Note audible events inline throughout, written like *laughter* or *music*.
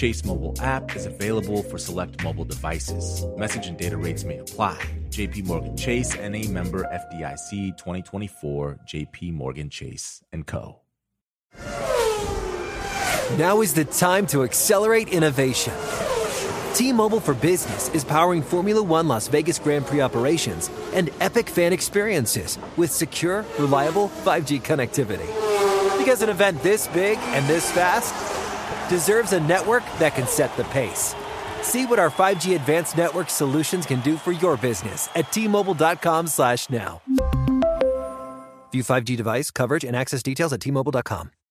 Chase mobile app is available for select mobile devices. Message and data rates may apply. JP Morgan Chase and a member FDIC 2024 JP Morgan Chase and Co. Now is the time to accelerate innovation. T-Mobile for Business is powering Formula 1 Las Vegas Grand Prix operations and epic fan experiences with secure, reliable 5G connectivity. Because an event this big and this fast deserves a network that can set the pace. See what our 5G advanced network solutions can do for your business at T-Mobile.com slash now. View 5G device coverage and access details at T-Mobile.com.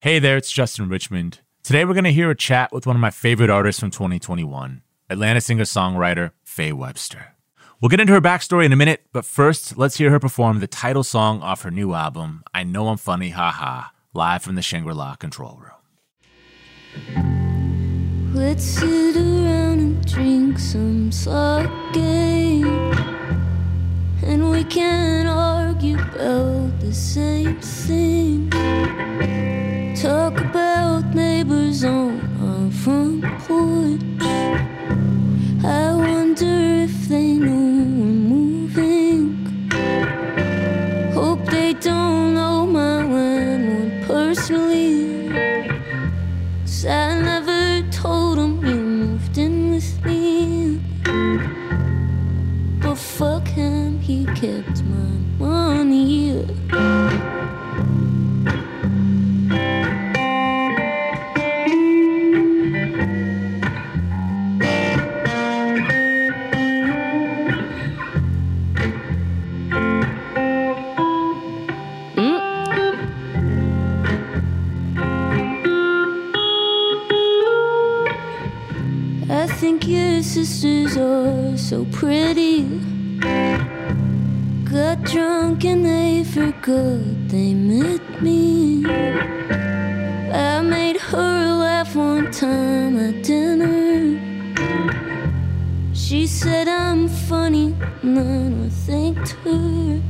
Hey there, it's Justin Richmond. Today we're going to hear a chat with one of my favorite artists from 2021, Atlanta singer songwriter Faye Webster. We'll get into her backstory in a minute, but first, let's hear her perform the title song off her new album, I Know I'm Funny, Ha Ha, live from the Shangri La control room. Let's sit around and drink some sake. And we can argue about the same thing. Talk about neighbors on our front porch. I wonder if they know we're moving. Hope they don't know my landlord personally. 'Cause I never told them you moved in with me. But fuck him, he kept so pretty. Got drunk and they forgot they met me. I made her laugh one time at dinner. She said I'm funny, and then I thanked her.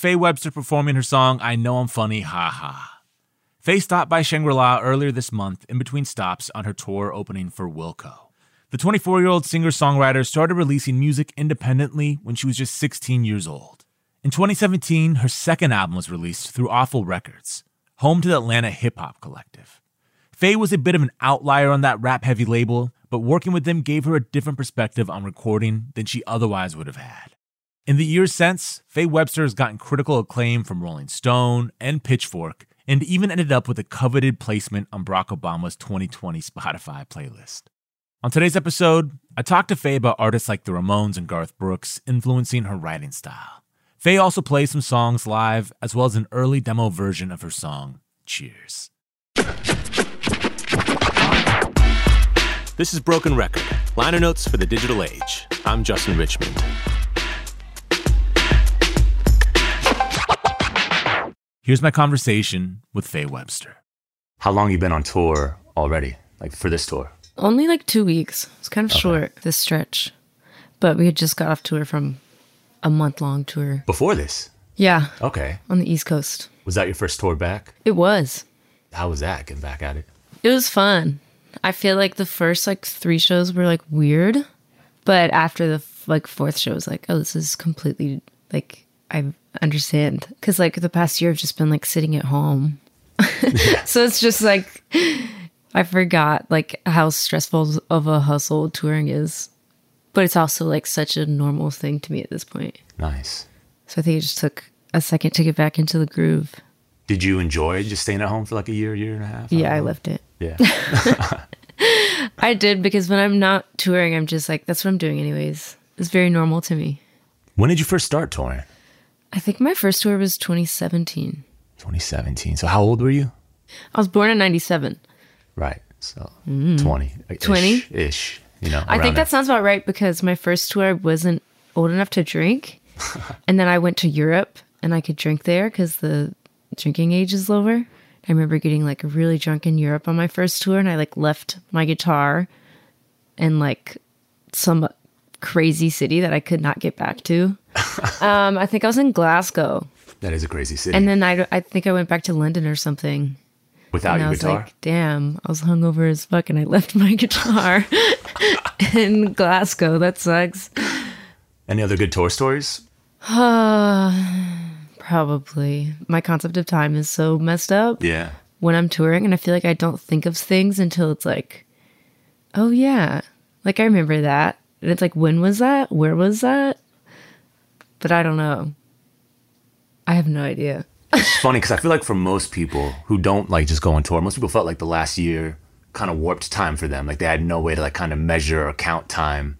Faye Webster performing her song I Know I'm Funny, Ha Ha. Faye stopped by Shangri La earlier this month in between stops on her tour opening for Wilco. The 24 year old singer songwriter started releasing music independently when she was just 16 years old. In 2017, her second album was released through Awful Records. home to the Atlanta Hip Hop Collective. Faye was a bit of an outlier on that rap heavy label, but working with them gave her a different perspective on recording than she otherwise would have had. In the years since, Faye Webster has gotten critical acclaim from Rolling Stone and Pitchfork, and even ended up with a coveted placement on Barack Obama's 2020 Spotify playlist. On today's episode, I talked to Faye about artists like the Ramones and Garth Brooks influencing her writing style. Faye also plays some songs live, as well as an early demo version of her song, Cheers. This is Broken Record, liner notes for the digital age. I'm Justin Richmond. Here's my conversation with Faye Webster. How long you been on tour already? Like for this tour? Only like two weeks. It's kind of short, this stretch. But we had just got off tour from a month long tour. Before this? Yeah, Okay. on the East Coast. Was that your first tour back? It was. How was that getting back at it? It was fun. I feel like the first like three shows were like weird, but after the like fourth show, I was like, oh, this is completely like I understand because like the past year I've just been like sitting at home, *laughs* so it's just like I forgot like how stressful of a hustle touring is, but it's also like such a normal thing to me at this point. Nice. So I think it just took a second to get back into the groove. Did you enjoy just staying at home for like a year, year and a half? Yeah, I left it. Yeah. *laughs* *laughs* I did because when I'm not touring, I'm just like, that's what I'm doing anyways. It's very normal to me. when did you first start touring? I think my first tour was 2017. 2017. So how old were you? I was born in 97. Right. So mm. 20. 20? Ish. You know, I think there. that sounds about right because my first tour I wasn't old enough to drink. *laughs* and then I went to Europe and I could drink there because the drinking age is lower. I remember getting like really drunk in Europe on my first tour and I like left my guitar in like some crazy city that I could not get back to. *laughs* um, I think I was in Glasgow. That is a crazy city. And then I, I think I went back to London or something. Without and your I was guitar? like, damn, I was hungover as fuck and I left my *laughs* guitar *laughs* in Glasgow. That sucks. Any other good tour stories? *sighs* Probably. My concept of time is so messed up Yeah. when I'm touring, and I feel like I don't think of things until it's like, oh, yeah. Like, I remember that. And it's like, when was that? Where was that? But I don't know. I have no idea. It's funny because I feel like for most people who don't like just go on tour, most people felt like the last year kind of warped time for them. Like they had no way to like kind of measure or count time.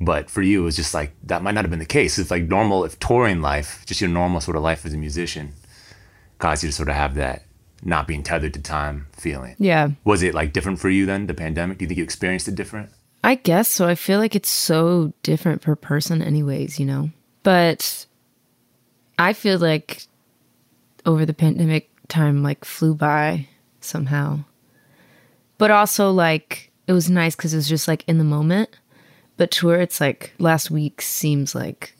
But for you, it was just like that might not have been the case. It's like normal, if touring life, just your normal sort of life as a musician, caused you to sort of have that not being tethered to time feeling. Yeah. Was it like different for you then, the pandemic? Do you think you experienced it different? I guess so. I feel like it's so different per person, anyways, you know? But I feel like over the pandemic, time like flew by somehow. But also, like, it was nice because it was just like in the moment. But tour, it's like last week seems like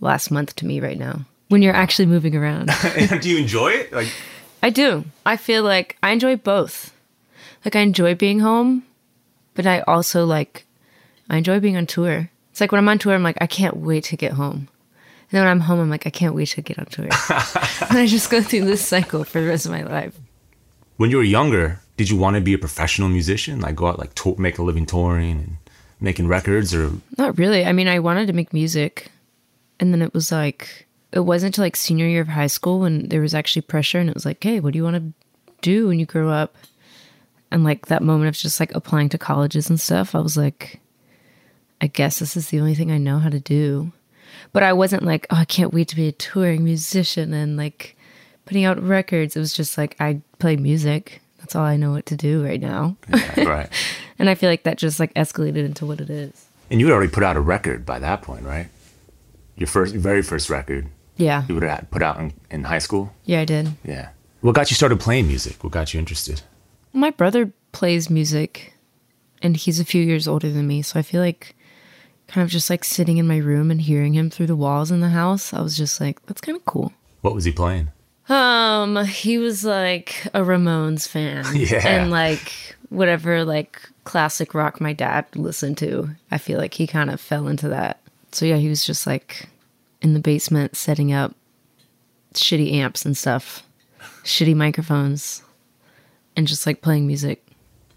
last month to me right now when you're actually moving around. *laughs* Do you enjoy it? Like, I do. I feel like I enjoy both. Like I enjoy being home, but I also like I enjoy being on tour. It's like when I'm on tour, I'm like I can't wait to get home. And then when I'm home, I'm like I can't wait to get on tour. *laughs* *laughs* and I just go through this cycle for the rest of my life. when you were younger, did you want to be a professional musician? Like go out, like tour, make a living touring and making records or Not really. I mean, I wanted to make music, and then it was like it wasn't until like senior year of high school when there was actually pressure, and it was like, hey, what do you want to do when you grow up? And like that moment of just like applying to colleges and stuff, I was like, I guess this is the only thing I know how to do. But I wasn't like, oh, I can't wait to be a touring musician and like putting out records. It was just like I play music. That's all I know what to do right now. right. *laughs* and I feel like that just like escalated into what it is. And you had already put out a record by that point, right? Your first, your very first record Yeah. you would have put out in, in high school. Yeah, I did. Yeah. What got you started playing music? What got you interested? My brother plays music and he's a few years older than me. So I feel like kind of just like sitting in my room and hearing him through the walls in the house, I was just like, that's kind of cool. What was he playing? Um, he was like a Ramones fan. *laughs* Yeah. And like whatever like classic rock my dad listened to. I feel like he kind of fell into that. So yeah, he was just like in the basement setting up shitty amps and stuff. shitty microphones and just like playing music.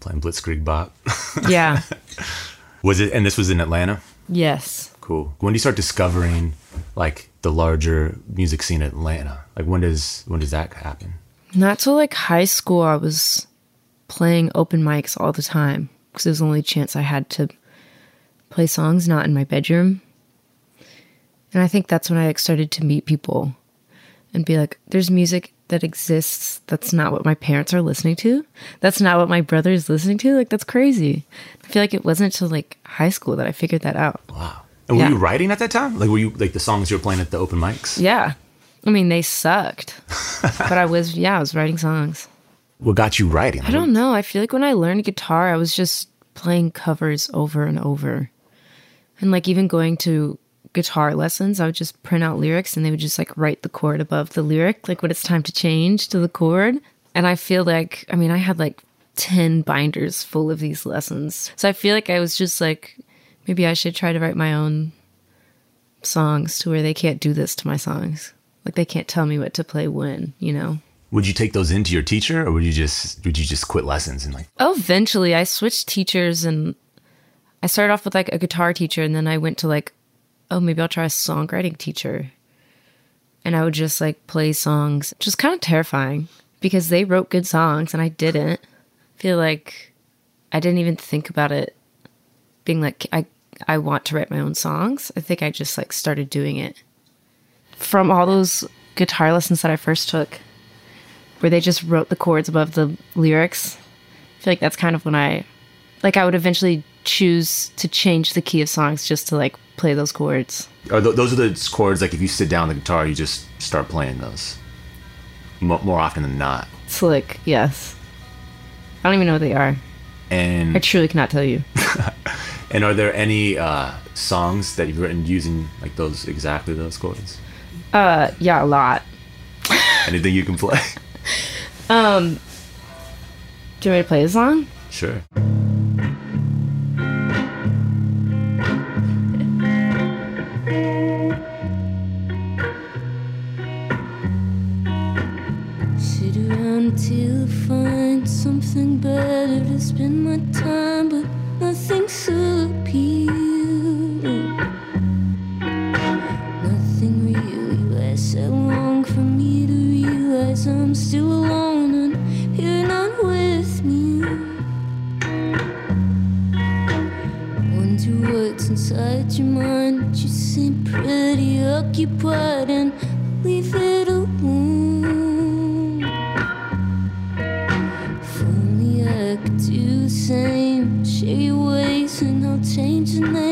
Playing Blitzkrieg Bop. *laughs* Yeah. was it? And this was in Atlanta. Yes. Cool. When do you start discovering like the larger music scene in Atlanta? Like when does when does that happen? Not till like high school, I was playing open mics all the time because it was the only chance I had to play songs not in my bedroom. And I think that's when I like, started to meet people and be like, there's music that exists that's not what my parents are listening to. That's not what my brother is listening to. Like, that's crazy. I feel like it wasn't until like high school that I figured that out. Wow. And were Yeah. you writing at that time? Like were you like the songs you were playing at the open mics? Yeah. I mean, they sucked. *laughs* but I was, yeah, I was writing songs. What got you writing? I don't know. I feel like when I learned guitar, I was just playing covers over and over. And like even going to guitar lessons, I would just print out lyrics and they would just like write the chord above the lyric, like when it's time to change to the chord. And I feel like, I mean, I had like 10 binders full of these lessons. So I feel like I was just like, maybe I should try to write my own songs to where they can't do this to my songs. Like they can't tell me what to play when, you know? Would you take those into your teacher or would you just would you just quit lessons and like Oh, eventually I switched teachers and I started off with like a guitar teacher and then I went to like, oh, maybe I'll try a songwriting teacher. And I would just like play songs, just kind of terrifying because they wrote good songs and I didn't. feel like I didn't even think about it being like, I, I want to write my own songs. I think I just like started doing it. From all those guitar lessons that I first took, where they just wrote the chords above the lyrics, I feel like that's kind of when I like I would eventually choose to change the key of songs just to like play those chords. Are th- those are the chords like if you sit down the guitar you just start playing those Mo- more often than not. Slick, yes. I don't even know what they are. And I truly cannot tell you. *laughs* and are there any uh, songs that you've written using like those exactly those chords? Uh, yeah, a lot. *laughs* Anything you can play? Um, do you want me to play a song? sure. Spend my time, but nothing's so appealing. Nothing really lasts that long for me to realize I'm still alone and you're not with me. Wonder what's inside your mind. You seem pretty occupied and leave it change the name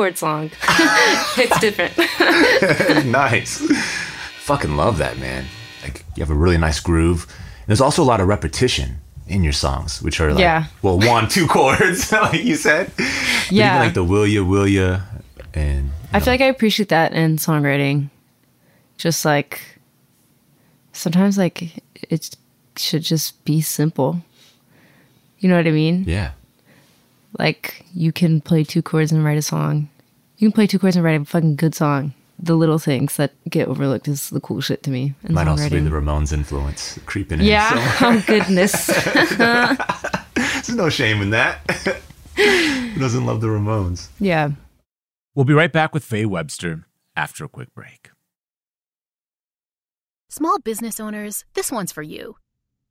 two chord song. *laughs* it's different. *laughs* nice. Fucking love that, man. Like you have a really nice groove. And there's also a lot of repetition in your songs, which are like, Yeah. well, one, two chords, *laughs* like you said. Yeah. Even like the will ya, will ya, and I feel like I appreciate that in songwriting. Just like sometimes, like it should just be simple. You know what I mean? yeah. Like you can play two chords and write a song. You can play two chords and write a fucking good song. The little things that get overlooked is the cool shit to me. In Might also be the Ramones influence creeping in. yeah. somewhere. *laughs* oh goodness. *laughs* There's no shame in that. *laughs* Who doesn't love the Ramones? yeah. We'll be right back with Faye Webster after a quick break. Small business owners, this one's for you.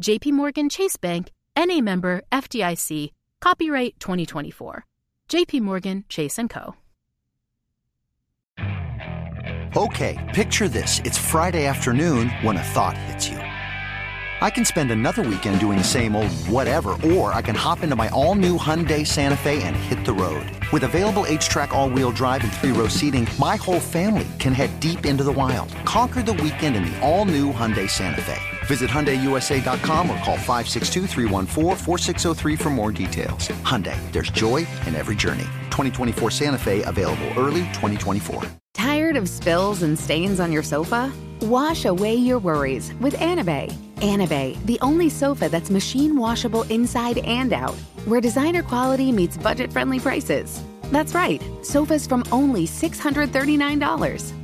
JP Morgan Chase Bank, NA member FDIC, copyright 2024. JP Morgan Chase & Co. Okay, picture this. It's Friday afternoon when a thought hits you. I can spend another weekend doing the same old whatever, or I can hop into my all new Hyundai Santa Fe and hit the road. With available HTRAC, all wheel drive, and three row seating, my whole family can head deep into the wild. Conquer the weekend in the all new Hyundai Santa Fe. Visit HyundaiUSA.com or call 562-314-4603 for more details. Hyundai, there's joy in every journey. 2024 Santa Fe available early 2024. Tired of spills and stains on your sofa? Wash away your worries with Anabei. Anabei, the only sofa that's machine washable inside and out, where designer quality meets budget friendly prices. That's right, sofas from only $639.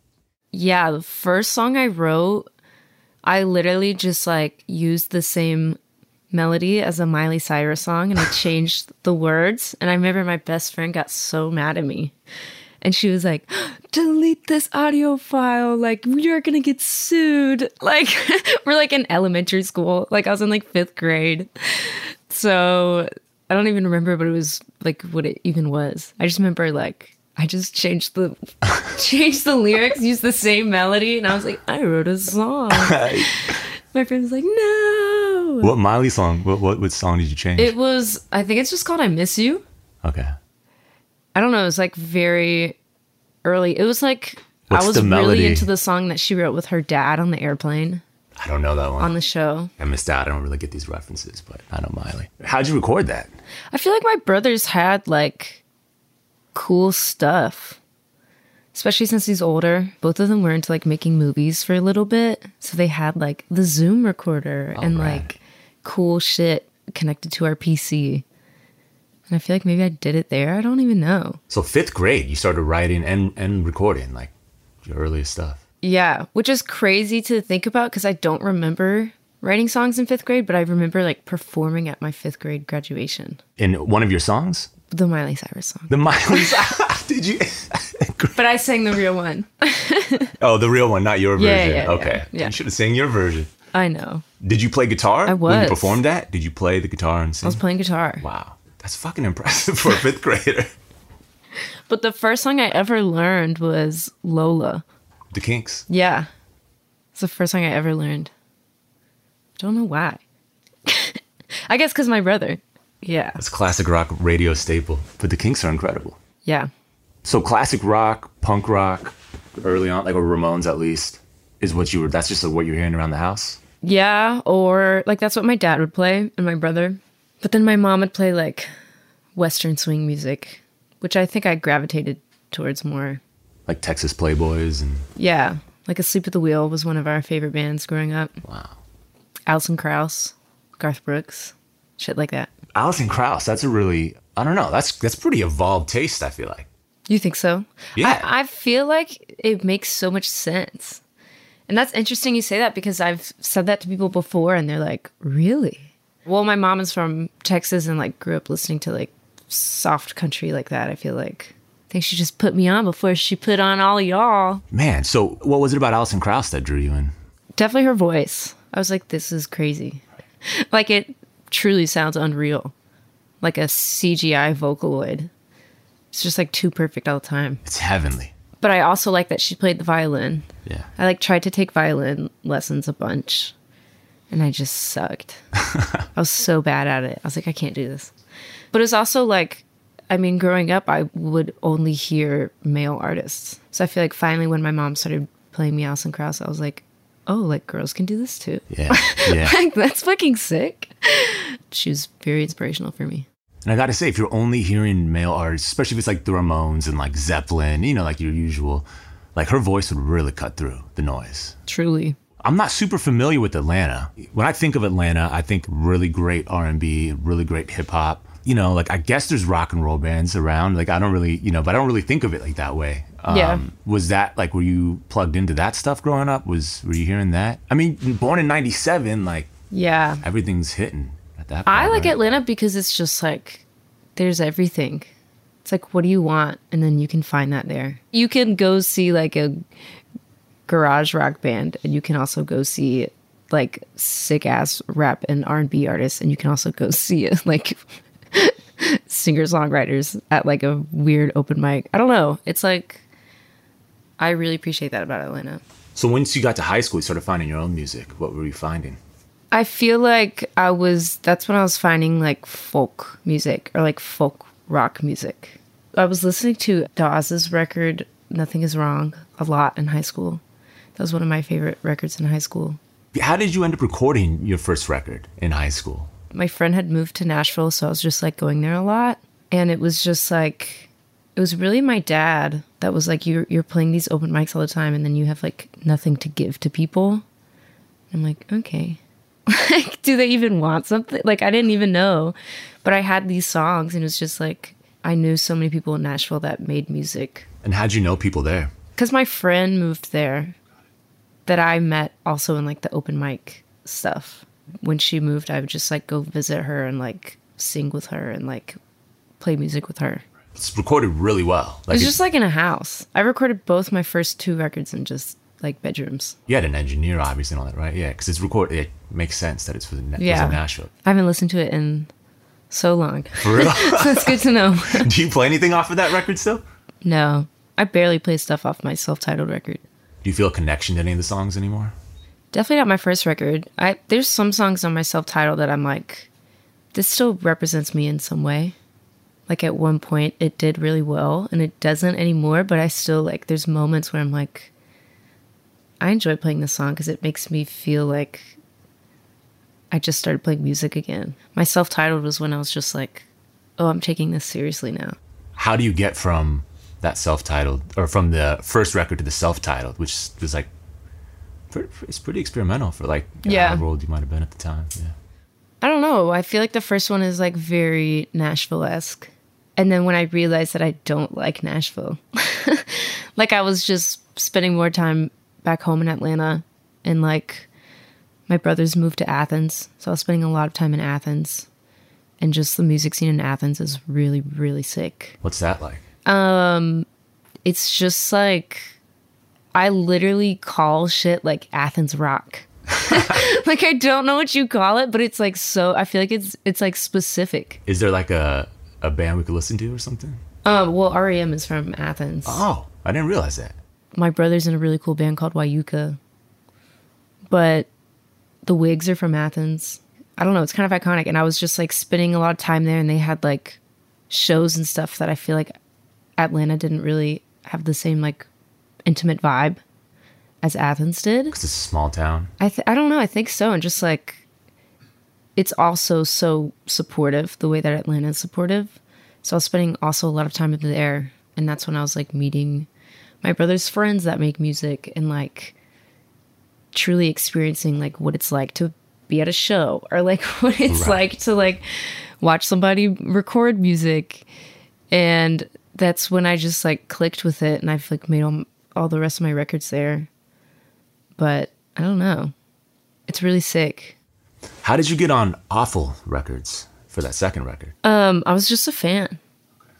Yeah, the first song I wrote, I literally just like used the same melody as a Miley Cyrus song and I *laughs* changed the words. And I remember my best friend got so mad at me. And she was like, *gasps* delete this audio file. Like, you're going to get sued. *laughs* Like, we're like in elementary school. Like, I was in like fifth grade. So I don't even remember what it was like, what it even was. I just remember like, I just changed the *laughs* changed the lyrics, used the same melody, and I was like, I wrote a song. *laughs* My friend was like, No. What Miley song? What, what what song did you change? It was I think it's just called I Miss You. okay. I don't know, it was like very early. It was like What's I was the really into the song that she wrote with her dad on the airplane I don't know that one. on the show. I missed out. I don't really get these references, but I know Miley. How'd you record that? I feel like my brothers had like cool stuff. Especially since he's older. Both of them were into like making movies for a little bit. So they had like the Zoom recorder oh, and like cool shit connected to our PC. And I feel like maybe I did it there. I don't even know. So fifth grade, you started writing and and recording like your earliest stuff. Yeah, which is crazy to think about because I don't remember writing songs in fifth grade, but I remember like performing at my fifth grade graduation. In one of your songs? The Miley Cyrus song. The Miley *laughs* Cyrus. Did you? *laughs* but I sang the real one. *laughs* oh, the real one, not your Yeah, version. yeah, yeah, okay. yeah. You should have sang your version. I know. Did you play guitar? I was. When you performed that? Did you play the guitar and I was playing guitar. Wow. That's fucking impressive for a fifth grader. But the first song I ever learned was Lola. The Kinks. Yeah. It's the first song I ever learned. Don't know why. I guess because my brother. Yeah. That's classic rock radio staple. But the Kinks are incredible. Yeah. So classic rock, punk rock, early on, like or Ramones at least, is what you were. That's just what you're hearing around the house. Yeah. Or like that's what my dad would play and my brother. But then my mom would play like Western swing music, which I think I gravitated towards more. Like Texas Playboys and Yeah. Like Asleep at the Wheel was one of our favorite bands growing up. Wow. Alison Krauss, Garth Brooks, shit like that. Alison Krauss. That's a really I don't know. That's that's pretty evolved taste. I feel like. You think so? Yeah. I, I feel like it makes so much sense. And that's interesting you say that because I've said that to people before and they're like, really? Well, my mom is from Texas and like grew up listening to like soft country like that. I feel like I think she just put me on before she put on all y'all. Man, so what was it about Alison Krauss that drew you in? Definitely her voice. I was like, this is crazy. *laughs* like it truly sounds unreal. Like a CGI Vocaloid. It's just like too perfect all the time. It's heavenly. But I also like that she played the violin. Yeah. I like tried to take violin lessons a bunch and I just sucked. *laughs* I was so bad at it. I was like, I can't do this. But it's also like, I mean, growing up, I would only hear male artists. So I feel like finally, when my mom started playing me Alison Krauss, I was like, oh, like girls can do this too. Yeah. *laughs* Yeah. like, that's fucking sick. She was very inspirational for me. And I gotta say, if you're only hearing male artists, especially if it's like the Ramones and like Zeppelin, you know, like your usual, like her voice would really cut through the noise. Truly. I'm not super familiar with Atlanta. When I think of Atlanta, I think really great R&B, really great hip hop. You know, like I guess there's rock and roll bands around. Like I don't really, you know, but I don't really think of it like that way. Um, Yeah. Was that like were you plugged into that stuff growing up? Was were you hearing that? I mean, born in '97, like Yeah. everything's hitting at that. Point, I like right? Atlanta because it's just like there's everything. It's like what do you want and then you can find that there. You can go see like a garage rock band and you can also go see like sick ass rap and R&B artists and you can also go see *laughs* like *laughs* singer songwriters at like a weird open mic. I don't know. It's like I really appreciate that about Atlanta. So once you got to high school, you started finding your own music. What were you finding? I feel like I was that's when I was finding like folk music or like folk rock music. I was listening to Dawes's record Nothing Is Wrong a lot in high school. That was one of my favorite records in high school. How did you end up recording your first record in high school? My friend had moved to Nashville, so I was just like going there a lot. And it was just like it was really my dad that was like you're you're playing these open mics all the time and then you have like nothing to give to people. I'm like, okay. *laughs* like, do they even want something? Like, I didn't even know. But I had these songs, and it was just like, I knew so many people in Nashville that made music. And how'd you know people there? Because my friend moved there that I met also in like the open mic stuff. When she moved, I would just like go visit her and like sing with her and like play music with her. It's recorded really well. it was it- just like in a house. I recorded both my first two records in just like bedrooms. you had an engineer, obviously, and all that, right? Yeah, because it's recorded. It makes sense that it's for the Yeah. Nashville. I haven't listened to it in so long. For real? *laughs* so it's good to know. *laughs* Do you play anything off of that record still? No, I barely play stuff off my self-titled record. Do you feel a connection to any of the songs anymore? Definitely not my first record. I there's some songs on my self-titled that I'm like, this still represents me in some way. Like at one point, it did really well, and it doesn't anymore. But I still like. There's moments where I'm like, I enjoy playing this song because it makes me feel like I just started playing music again. My self-titled was when I was just like, oh, I'm taking this seriously now. How do you get from that self-titled, or from the first record to the self-titled, which was like, it's pretty experimental for like Yeah. however old you might have been at the time. Yeah. I don't know. I feel like the first one is like very Nashville esque. And then when I realized that I don't like Nashville, *laughs* like I was just spending more time back home in Atlanta and like my brothers moved to Athens, so I was spending a lot of time in Athens. And just the music scene in Athens is really, really sick. What's that like? Um, it's just like I literally call shit like Athens rock. *laughs* like I don't know what you call it, but it's like so. I feel like it's it's like specific. Is there like a a band we could listen to or something? Um, well, REM is from Athens. Oh, I didn't realize that. My brother's in a really cool band called Wayuka, but the Wigs are from Athens. I don't know. It's kind of iconic, and I was just like spending a lot of time there, and they had like shows and stuff that I feel like Atlanta didn't really have the same like intimate vibe as Athens did. Because it's a small town. I th- I don't know. I think so, and just like it's also so supportive the way that Atlanta is supportive. So I was spending also a lot of time there, and that's when I was like meeting my brother's friends that make music and like truly experiencing like what it's like to be at a show or like *laughs* what it's Right. like to like watch somebody record music and that's when i just like clicked with it and i've like made all, all the rest of my records there but i don't know it's really sick How did you get on Awful Records for that second record? Um, I was just a fan.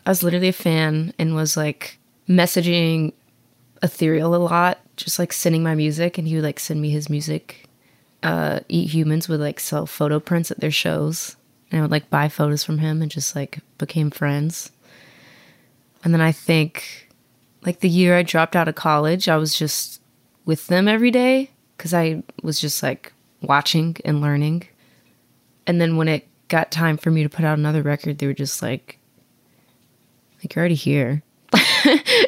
I was literally a fan and was like messaging Ethereal a lot, just like sending my music, and he would like send me his music. Uh, Eat Humans would like sell photo prints at their shows, and I would like buy photos from him and just like became friends. And then I think, like the year I dropped out of college, I was just with them every day because I was just like watching and learning. And then when it got time for me to put out another record, they were just like, like you're already here. *laughs*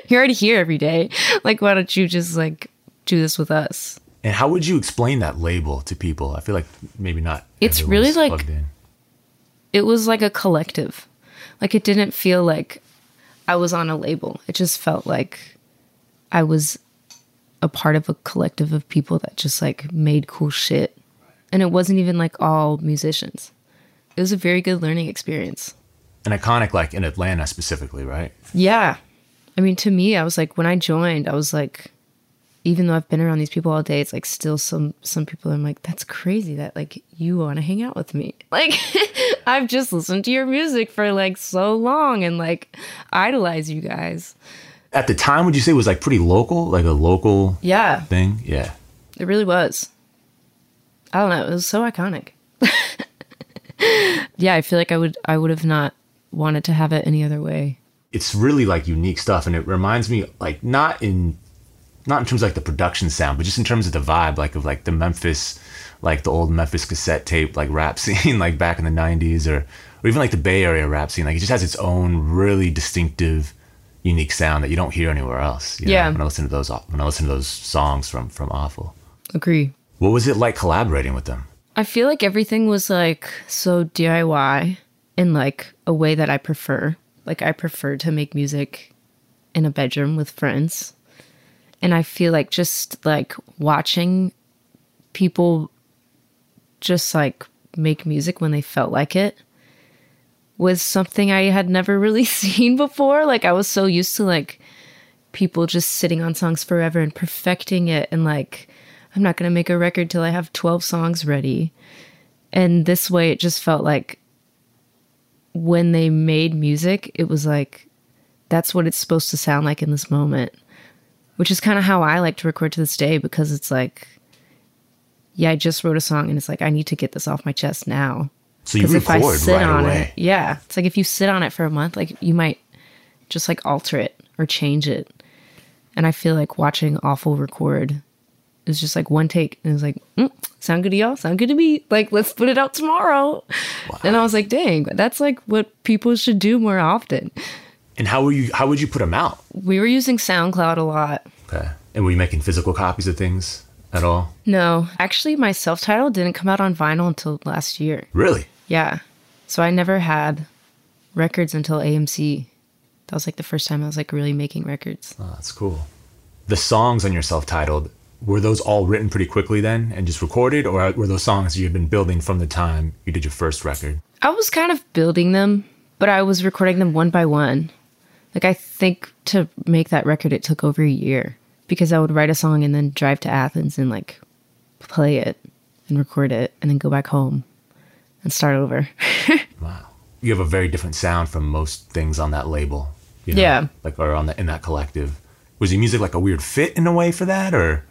you're already here every day. Like, why don't you just like do this with us? And how would you explain that label to people? I feel like maybe not. It's really like- in. It was like a collective. Like it didn't feel like I was on a label. It just felt like I was a part of a collective of people that just like made cool shit. And it wasn't even like all musicians. It was a very good learning experience. an iconic like in Atlanta specifically, right? Yeah. I mean, to me, I was like, when I joined, I was like, even though I've been around these people all day, it's like still some some people I'm like, that's crazy that like you want to hang out with me. *laughs* Like I've just listened to your music for like so long and like idolize you guys. At the time, would you say it was like pretty local, like a local Yeah, thing? Yeah. it really was. I don't know, it was so iconic. *laughs* yeah, I feel like I would I would have not wanted to have it any other way. It's really like unique stuff, and it reminds me like not in not in terms of like the production sound, but just in terms of the vibe, like of like the Memphis, like the old Memphis cassette tape, like rap *laughs* scene, like back in the '90s, or or even like the Bay Area rap scene. Like it just has its own really distinctive, unique sound that you don't hear anywhere else. you know, Yeah. When I listen to those, when I listen to those songs from from Awful, Agree. What was it like collaborating with them? I feel like everything was like so DIY in like a way that I prefer. Like I prefer to make music in a bedroom with friends. And I feel like just like watching people just like make music when they felt like it was something I had never really *laughs* seen before. Like I was so used to like people just sitting on songs forever and perfecting it and like I'm not going to make a record till I have 12 songs ready. And this way it just felt like when they made music, it was like that's what it's supposed to sound like in this moment. Which is kind of how I like to record to this day because it's like yeah, I just wrote a song and it's like I need to get this off my chest now. So you 'Cause if I record sit right on away. it, yeah, it's like if you sit on it for a month, like you might just like alter it or change it. And I feel like watching Awful record is just like one take, and it's like, mm, sound good to y'all, sound good to me. Like let's put it out tomorrow. And I was like, dang, that's like what people should do more often. And how were you? How would you put them out? We were using SoundCloud a lot. Okay. And were you making physical copies of things at all? No, actually, my self title didn't come out on vinyl until last year. Really? Yeah. So I never had records until AMC. That was like the first time I was like really making records. Oh, that's cool. The songs on your self-titled were those all written pretty quickly then and just recorded, or were those songs you had been building from the time you did your first record? I was kind of building them, but I was recording them one by one. Like I think to make that record it took over a year because I would write a song and then drive to Athens and like play it and record it and then go back home and start over. *laughs* Wow. You have a very different sound from most things on that label. you Yeah. Like or on the in that collective. Was your music like a weird fit in a way for that or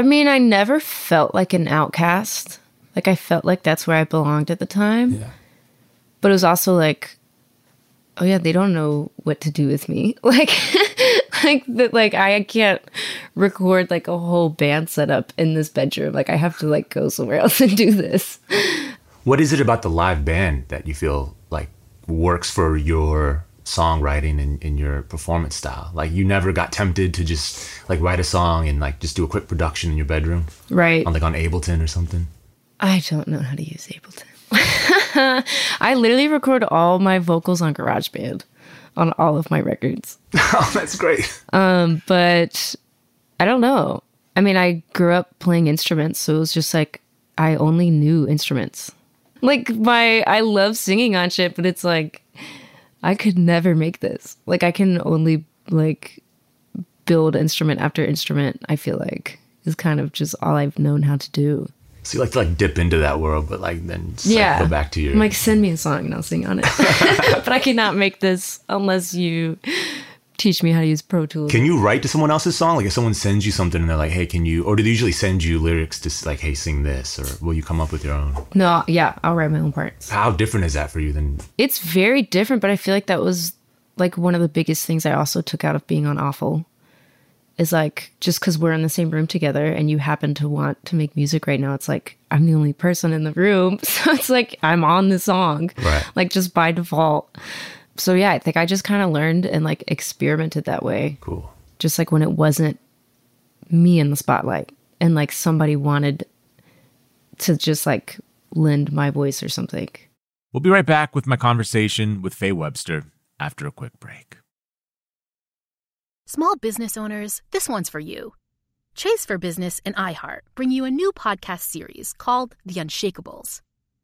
I mean, I never felt like an outcast. Like I felt like that's where I belonged at the time. Yeah. But it was also like, oh yeah, they don't know what to do with me. *laughs* Like, like that. Like I can't record like a whole band setup in this bedroom. Like I have to like go somewhere *laughs* else and do this. what is it about the live band that you feel like works for your songwriting and, and your performance style? Like you never got tempted to just like write a song and like just do a quick production in your bedroom? Right. On like on Ableton or something? I don't know how to use Ableton. *laughs* I literally record all my vocals on GarageBand on all of my records. *laughs* oh, that's great. Um, but I don't know. I mean, I grew up playing instruments, so it was just like I only knew instruments. Like my I love singing on shit, but it's like I could never make this. Like I can only like build instrument after instrument, I feel like is kind of just all I've known how to do. So you like to like dip into that world, but like then like, yeah. go back to your I'm like, send me a song and I'll sing on it. *laughs* but I cannot make this unless you teach me how to use Pro Tools. Can you write to someone else's song? Like if someone sends you something and they're like, "Hey, can you?" Or do they usually send you lyrics to like, "Hey, sing this," or will you come up with your own? No, yeah, I'll write my own parts. How different is that for you Then It's very different, but I feel like that was like one of the biggest things I also took out of being on Awful. Is like just because we're in the same room together and you happen to want to make music right now, it's like I'm the only person in the room. *laughs* So it's like I'm on the song, Right. like just by default. So yeah, I think I just kind of learned and like experimented that way. Cool. Just like when it wasn't me in the spotlight and like somebody wanted to just like lend my voice or something. We'll be right back with my conversation with Faye Webster after a quick break. Small business owners, this one's for you. Chase for Business and iHeart bring you a new podcast series called The Unshakables.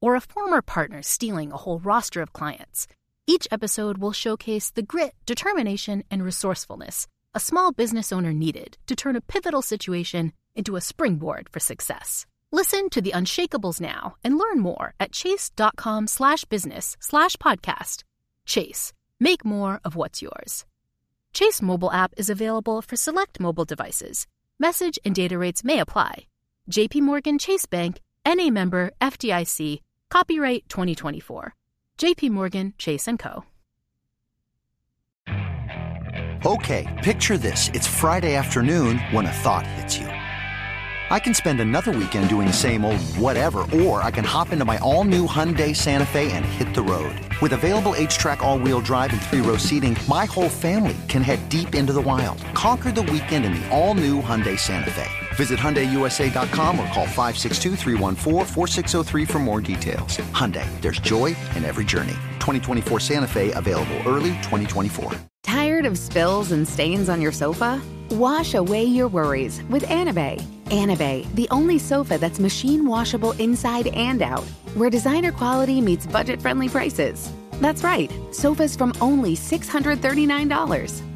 or a former partner stealing a whole roster of clients, each episode will showcase the grit, determination, and resourcefulness a small business owner needed to turn a pivotal situation into a springboard for success. Listen to the Unshakables now and learn more at chase.com slash business slash podcast. Chase, make more of what's yours. Chase mobile app is available for select mobile devices. Message and data rates may apply. JP Morgan Chase Bank, NA member FDIC, copyright 2024. JP Morgan Chase & Co. Okay, picture this. It's Friday afternoon when a thought hits you. I can spend another weekend doing the same old whatever, or I can hop into my all new Hyundai Santa Fe and hit the road. With available HTRAC, all wheel drive, and three row seating, my whole family can head deep into the wild. Conquer the weekend in the all new Hyundai Santa Fe. Visit HyundaiUSA.com or call 562-314-4603 for more details. Hyundai, there's joy in every journey. 2024 Santa Fe available early 2024. Tired of spills and stains on your sofa? Wash away your worries with Anabei. Anabei, the only sofa that's machine washable inside and out, where designer quality meets budget friendly prices. That's right, sofas from only $639.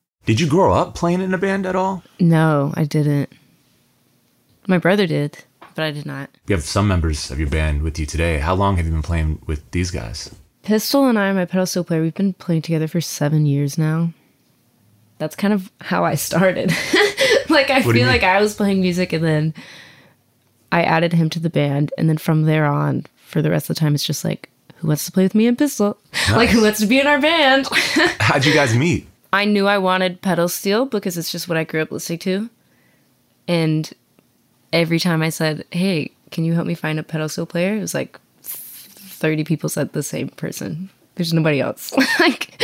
Did you grow up playing in a band at all? No, I didn't. My brother did, but I did not. You have some members of your band with you today. How long have you been playing with these guys? Pistol and I, are my pedal steel player, we've been playing together for seven years now. That's kind of how I started. *laughs* like I What feel like I was playing music and then I added him to the band, and then from there on, for the rest of the time, it's just like, who wants to play with me and Pistol? *laughs* Like who wants to be in our band? *laughs* How'd you guys meet? I knew I wanted pedal steel because it's just what I grew up listening to. And every time I said, Hey, can you help me find a pedal steel player? It was like 30 people said the same person. There's nobody else. *laughs* like,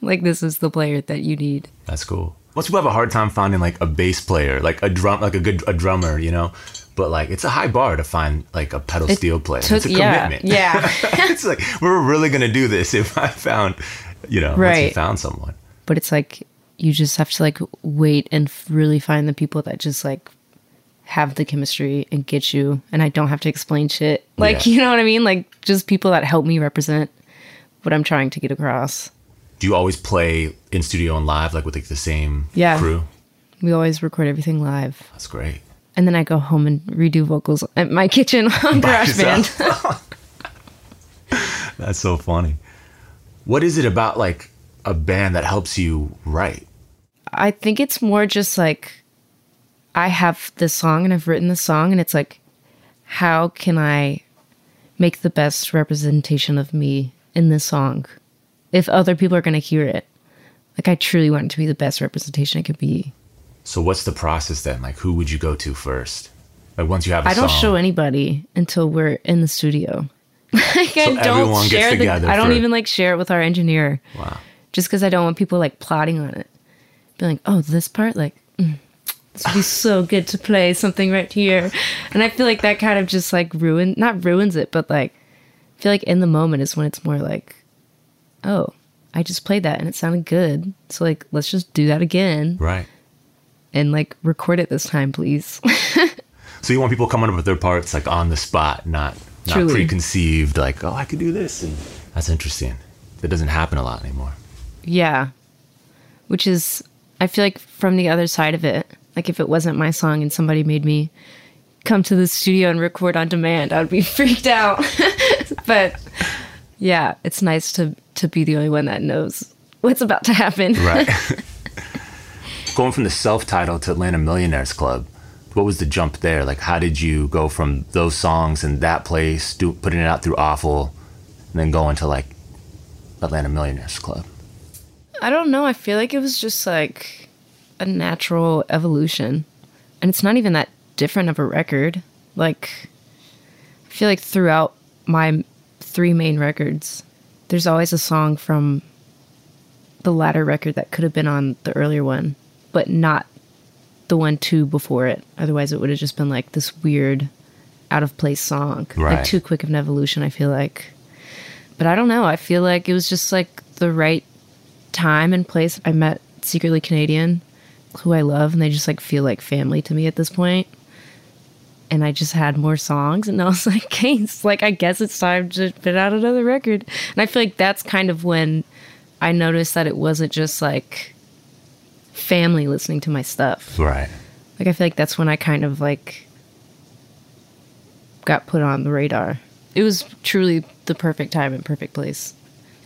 like this is the player that you need. That's cool. Most people have a hard time finding like a bass player, like a drum, like a good a drummer, you know. But like, it's a high bar to find like a pedal It steel player. took- it's a yeah, commitment. yeah. *laughs* it's like we're really gonna do this if I found, you know, once you found someone. But it's like you just have to like wait and really find the people that just like have the chemistry and get you. And I don't have to explain shit. Like, Yeah. *laughs* you know what I mean? Like just people that help me represent what I'm trying to get across. Do you always play in studio and live, like with like the same Yeah. crew? We always record everything live. That's great. And then I go home and redo vocals at my kitchen *laughs* on GarageBand. *laughs* That's so funny. What is it about like a band that helps you write? I think it's more just like I have this song and I've written the song and it's like how can I make the best representation of me in this song if other people are going to hear it? Like I truly want it to be the best representation it could be. So what's the process then? Like, who would you go to first? Like once you have I don't show anybody until we're in the studio. *laughs* like So I don't share the I don't for- even like share it with our engineer. Wow. Just because I don't want people like plotting on it. Be like, oh, this part, like, mm, this would be so good to play something right here. And I feel like that kind of just like ruin, not ruins it, but like, I feel like in the moment is when it's more like, oh, I just played that and it sounded good. So like, let's just do that again Right. and like record it this time, please. *laughs* So you want people coming up with their parts like on the spot, not not Truly. preconceived. Like, oh, I could do this, and that's interesting. That doesn't happen a lot anymore. Yeah. Which is, I feel like from the other side of it, like if it wasn't my song and somebody made me come to the studio and record on demand, I would be *laughs* freaked out. *laughs* but yeah, it's nice to to be the only one that knows what's about to happen. Right. *laughs* Going from the self-titled to Atlanta Millionaires Club, what was the jump there? Like, how did you go from those songs and that place, do, putting it out through Awful, and then going to like Atlanta Millionaires Club? I don't know. I feel like it was just like a natural evolution. And it's not even that different of a record. Like, I feel like throughout my three main records, there's always a song from the latter record that could have been on the earlier one, but not the one two before it. Otherwise, it would have just been like this weird, out of place song. Right. Like, too quick of an evolution, I feel like. But I don't know. I feel like it was just like the right time and place. I met Secretly Canadian, who I love, and they just like feel like family to me at this point. And I just had more songs, and *laughs* I was like, "Hey, it's like I guess it's time to put out another record." And I feel like that's kind of when I noticed that it wasn't just like family listening to my stuff. Right. Like I feel like that's when I kind of like got put on the radar. It was truly the perfect time and perfect place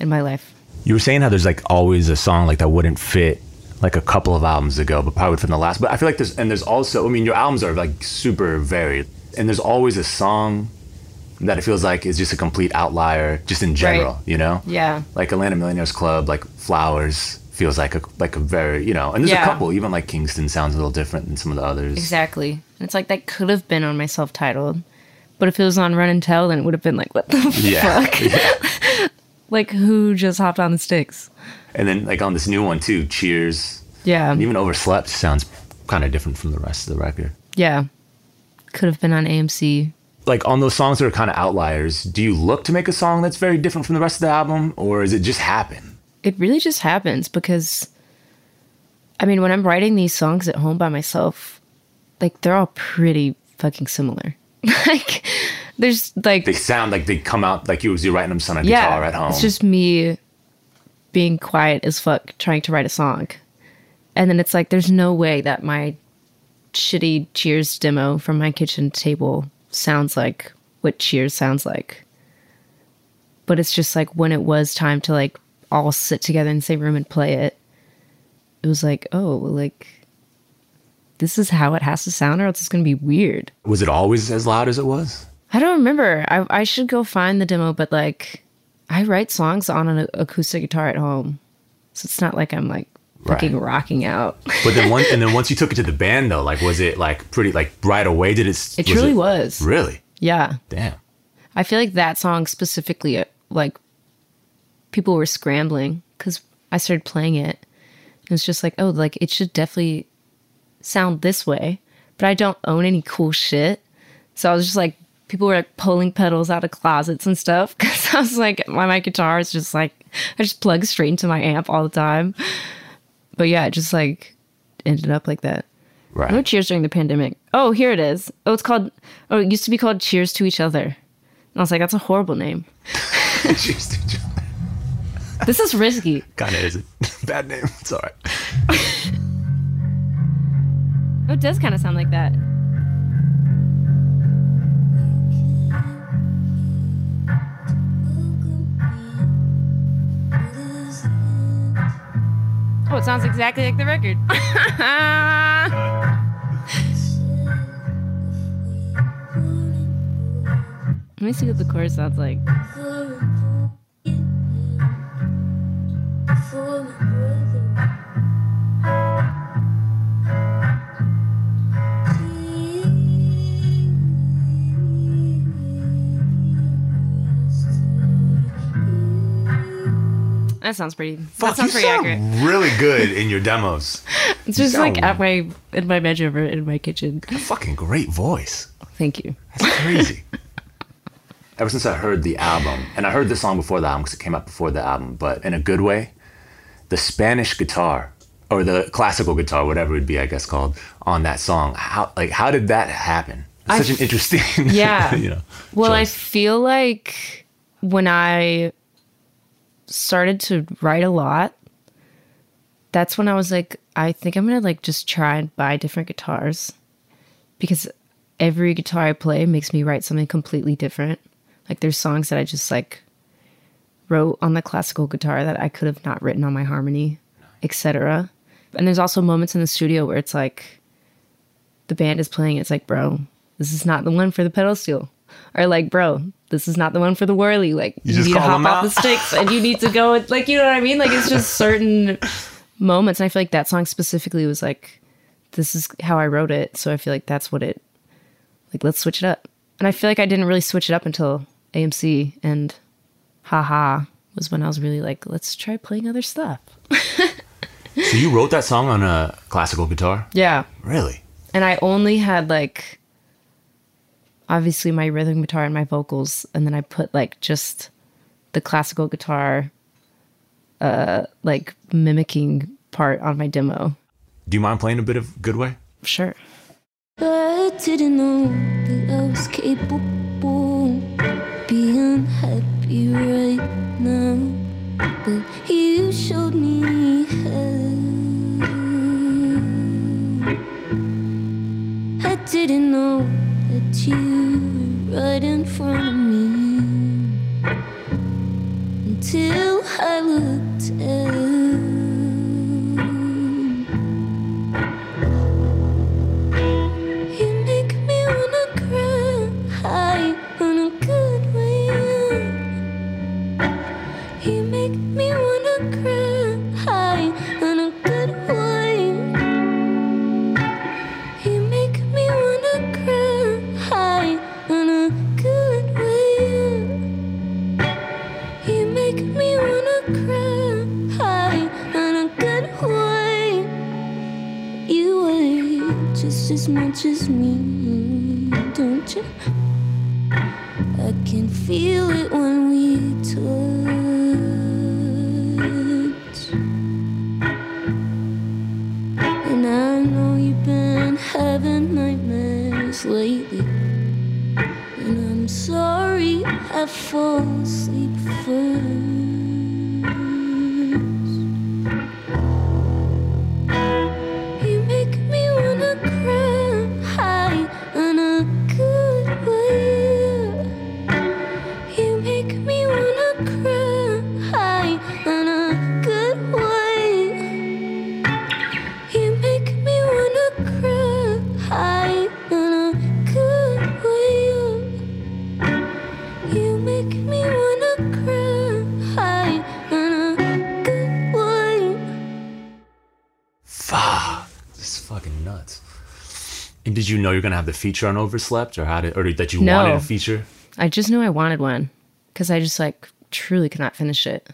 in my life. You were saying how there's like always a song like that wouldn't fit like a couple of albums ago, but probably in the last. But I feel like there's and there's also I mean your albums are like super varied, and there's always a song that it feels like is just a complete outlier, just in general. Right. You know, Yeah. like Atlanta Millionaires Club, like Flowers feels like a like a very you know, and there's Yeah. a couple even like Kingston sounds a little different than some of the others. Exactly. And it's like that could have been on my self titled. But if it was on Run and Tell, then it would have been like, what the *laughs* Yeah. fuck? *laughs* *laughs* like, who just hopped on the sticks? And then like on this new one too, Cheers. Yeah. And even Overslept sounds kind of different from the rest of the record. Yeah. Could have been on AMC. like on those songs that are kind of outliers, do you look to make a song that's very different from the rest of the album, or is it just happen? It really just happens because, I mean, when I'm writing these songs at home by myself, like, they're all pretty fucking similar. *laughs* like, there's like, They sound like they come out like you was you writing them on a yeah, guitar at home. it's just me being quiet as fuck trying to write a song. And then it's like, there's no way that my shitty Cheers demo from my kitchen table sounds like what Cheers sounds like. But it's just like when it was time to like all sit together in the same room and play it, it was like, oh, like this is how it has to sound or else it's going to be weird. Was it always as loud as it was? I don't remember. I, I should go find the demo, but like I write songs on an acoustic guitar at home. So it's not like I'm like fucking rocking out. But then one, and then once you *laughs* took it to the band though, like was it like pretty like right away? Did it? It truly was. Really? Yeah. Damn. I feel like that song specifically, uh, like people were scrambling because I started playing it. And it's just like, oh, like it should definitely sound this way, but I don't own any cool shit. So I was just like, people were like pulling pedals out of closets and stuff *laughs* because I was like, my, my guitar is just like, I just plug straight into my amp all the time. But yeah, it just like ended up like that. Right. No cheers during the pandemic. Oh, here it is. Oh, it's called, oh, it used to be called Cheers to Each Other. And I was like, that's a horrible name. *laughs* Cheers to each other. This is risky. Kind of is a *laughs* bad name. It's all right. Oh, it does kind of sound like that. Oh, it sounds exactly like the record. *laughs* Let me see what the chorus sounds like. That sounds pretty. Fuck, that sounds pretty sound accurate. really good in your demos. It's *laughs* just like at my in my bedroom or in my kitchen. fucking great voice. Thank you. That's crazy. *laughs* Ever since I heard the album, and I heard the song before the album because it came out before the album, but in a good way, the Spanish guitar or the classical guitar, whatever it would be, I guess called on that song. How like how did that happen? I Such an interesting, *laughs* Yeah. you know. Well, I feel like when I started to write a lot, that's when I was like, I think I'm gonna like just try and buy different guitars because every guitar I play makes me write something completely different. Like there's songs that I just like wrote on the classical guitar that I could have not written on my harmony, etc. And there's also moments in the studio where it's like the band is playing, it's like, bro, this is not the one for the pedal steel. Or like, bro, this is not the one for the whirly. Like You you, need to hop off out? the sticks and you need to go with like you know what I mean? Like it's just *laughs* certain moments. And I feel like that song specifically was like, this is how I wrote it. So I feel like that's what it like let's switch it up. And I feel like I didn't really switch it up until AMC and haha was when I was really like, let's try playing other stuff. *laughs* So you wrote that song on a classical guitar? Yeah. Really? And I only had like obviously my rhythm guitar and my vocals, and then I put like just the classical guitar uh like mimicking part on my demo. Do you mind playing a bit of Good Way? Sure. I didn't know that I was capable of being happy right now, but you showed me how. I didn't know that you right in front of me until I looked at. As much as me, don't you? I can feel it when we touch. And I know you've been having nightmares lately. And I'm sorry I fall did you know you're gonna have the feature on Overslept, or how did, or that you No. wanted a feature? I just knew I wanted one because I just like truly could not finish it.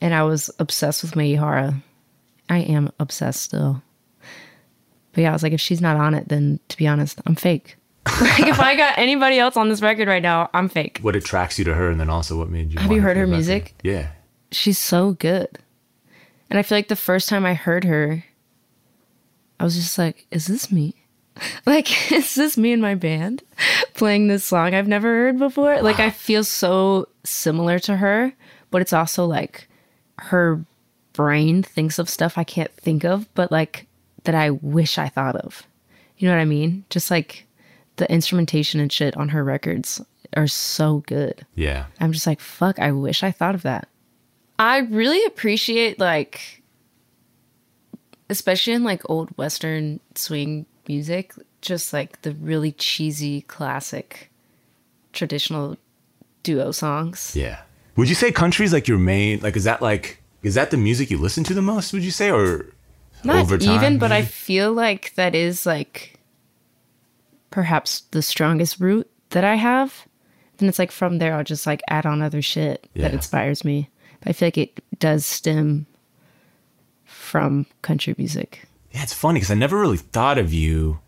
And I was obsessed with Mei Ehara. I am obsessed still. But yeah, I was like, if she's not on it, then to be honest, I'm fake. *laughs* like if I got anybody else on this record right now, I'm fake. What attracts you to her, and then also what made you? Have you heard her music? Yeah. She's so good. And I feel like the first time I heard her, I was just like, is this me? *laughs* Like, is this me and my band playing this song I've never heard before? Like, I *sighs* feel so similar to her, but it's also like her brain thinks of stuff I can't think of, but like that I wish I thought of. You know what I mean? Just like the instrumentation and shit on her records are so good. Yeah. I'm just like, fuck, I wish I thought of that. I really appreciate like especially in like old western swing music, just like the really cheesy classic traditional duo songs. Yeah. Would you say country's like your main? Like, is that like is that the music you listen to the most? Would you say, or Not over time? even, but I feel like that is like perhaps the strongest root that I have. Then it's like from there I'll just like add on other shit that inspires me. But I feel like it does stem from country music. Yeah, it's funny because I never really thought of you,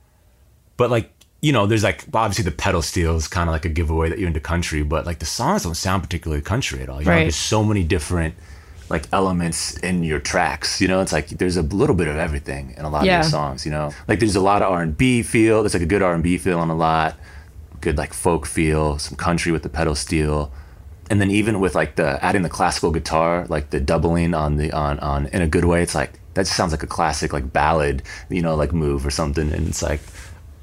but like you know, there's like well, obviously the pedal steel is kind of like a giveaway that you're into country, but like the songs don't sound particularly country at all. You know, there's so many different like elements in your tracks. You know, it's like there's a little bit of everything in a lot Yeah. of your songs. You know, like there's a lot of R and B feel. There's like a good R and B feel on a lot, good like folk feel, some country with the pedal steel. And then even with like the adding the classical guitar, like the doubling on the on on in a good way, it's like that just sounds like a classic like ballad, you know, like move or something. And it's like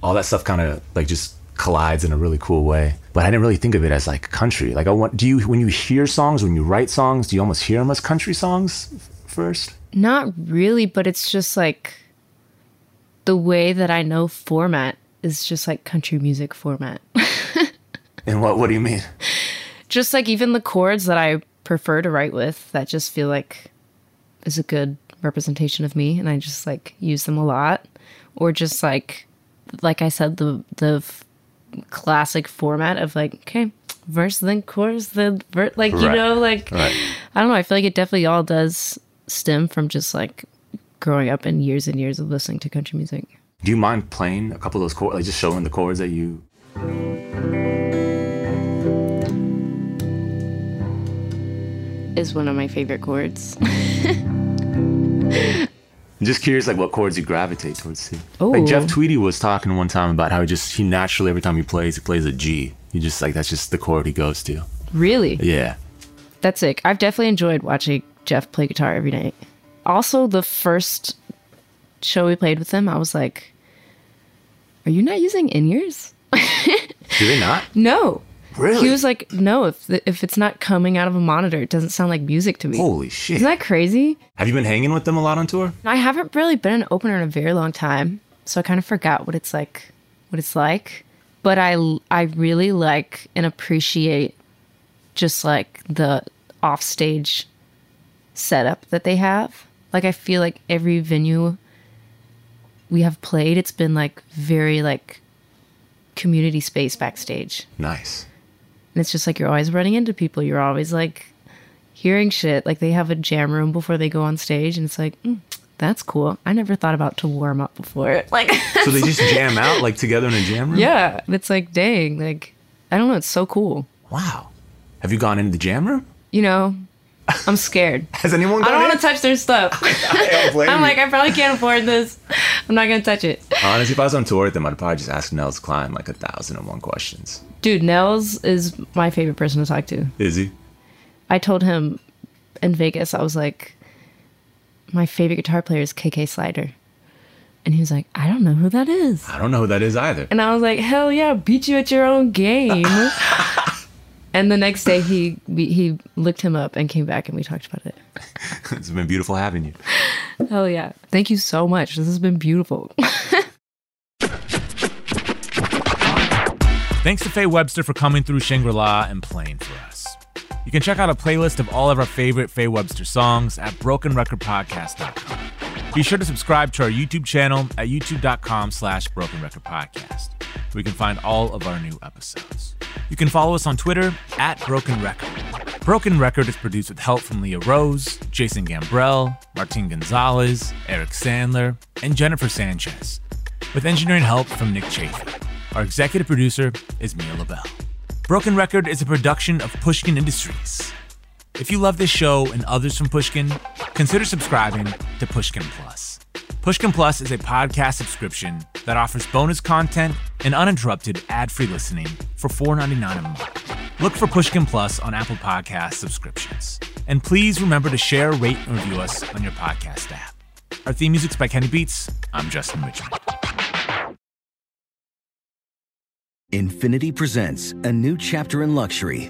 all that stuff kind of like just collides in a really cool way. But I didn't really think of it as like country. Like I want, do you when you hear songs, when you write songs, do you almost hear them as country songs f- first? Not really, but it's just like the way that I know format is just like country music format. *laughs* And what what do you mean? just like even the chords that I prefer to write with that just feel like is a good representation of me and I just like use them a lot or just like like I said the the f- classic format of like okay verse then chorus then verse like you know like Right. I don't know I feel like it definitely all does stem from just like growing up and years and years of listening to country music. Do you mind playing a couple of those chords, like just showing the chords that you? Is one of my favorite chords. *laughs* I'm just curious, like what chords you gravitate towards. Too. Ooh. Like Jeff Tweedy was talking one time about how he just he naturally every time he plays he plays a G. He just like that's just the chord he goes to. really? Yeah. That's sick. I've definitely enjoyed watching Jeff play guitar every night. Also, the first show we played with him, I was like, "Are you not using in ears?" Do they not? *laughs* No. Really? He was like, "No. If the, if it's not coming out of a monitor, it doesn't sound like music to me." Holy shit! Isn't that crazy? Have you been hanging with them a lot on tour? I haven't really been an opener in a very long time, so I kind of forgot what it's like. What it's like, but I I really like and appreciate just like the offstage setup that they have. Like I feel like every venue we have played, it's been like very like community space backstage. Nice. And it's just like you're always running into people. You're always like hearing shit. Like they have a jam room before they go on stage, and it's like, mm, that's cool. I never thought about to warm up before. *laughs* Like, So they just jam out like together in a jam room? yeah, it's like, dang, like I don't know. It's so cool. Wow. Have you gone into the jam room? You know, I'm scared. *laughs* Has anyone? I don't want to touch their stuff. *laughs* I'm you. like, I probably can't afford this. I'm not gonna touch it. Honestly, if I was on tour with them, I'd probably just ask Nels Cline like a thousand and one questions. Dude, Nels is my favorite person to talk to. Is he? I told him in Vegas, I was like, my favorite guitar player is KK Slider. And he was like, I don't know who that is. I don't know who that is either. And I was like, hell yeah, beat you at your own game. *laughs* and the next day he we, he looked him up and came back and we talked about it. *laughs* it's been beautiful having you. *laughs* Hell yeah. Thank you so much. This has been beautiful. *laughs* Thanks to Faye Webster for coming through Shangri La and playing for us. You can check out a playlist of all of our favorite Faye Webster songs at brokenrecordpodcast.com. Be sure to subscribe to our YouTube channel at youtube.com slash broken record podcast, where you can find all of our new episodes. You can follow us on Twitter at Broken Record. Broken Record is produced with help from Leah Rose, Jason Gambrell, Martin Gonzalez, Eric Sandler, and Jennifer Sanchez, with engineering help from Nick Chafee. Our executive producer is Mia LaBelle. Broken Record is a production of Pushkin Industries. If you love this show and others from Pushkin, consider subscribing to Pushkin Plus. Pushkin Plus is a podcast subscription that offers bonus content and uninterrupted ad-free listening for $4.99 a month. Look for Pushkin Plus on Apple Podcast subscriptions. And please remember to share, rate, and review us on your podcast app. Our theme music's by Kenny Beats. I'm Justin Richmond. Infiniti presents a new chapter in luxury,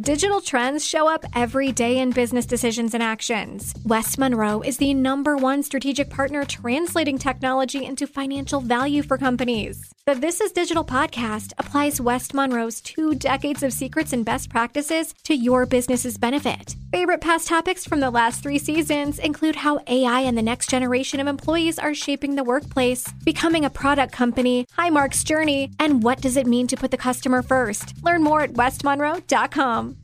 Digital trends show up every day in business decisions and actions. West Monroe is the number one strategic partner translating technology into financial value for companies. The This is Digital podcast applies West Monroe's two decades of secrets and best practices to your business's benefit. Favorite past topics from the last three seasons include how AI and the next generation of employees are shaping the workplace, becoming a product company, Highmark's journey, and what does it mean to put the customer first. Learn more at westmonroe.com.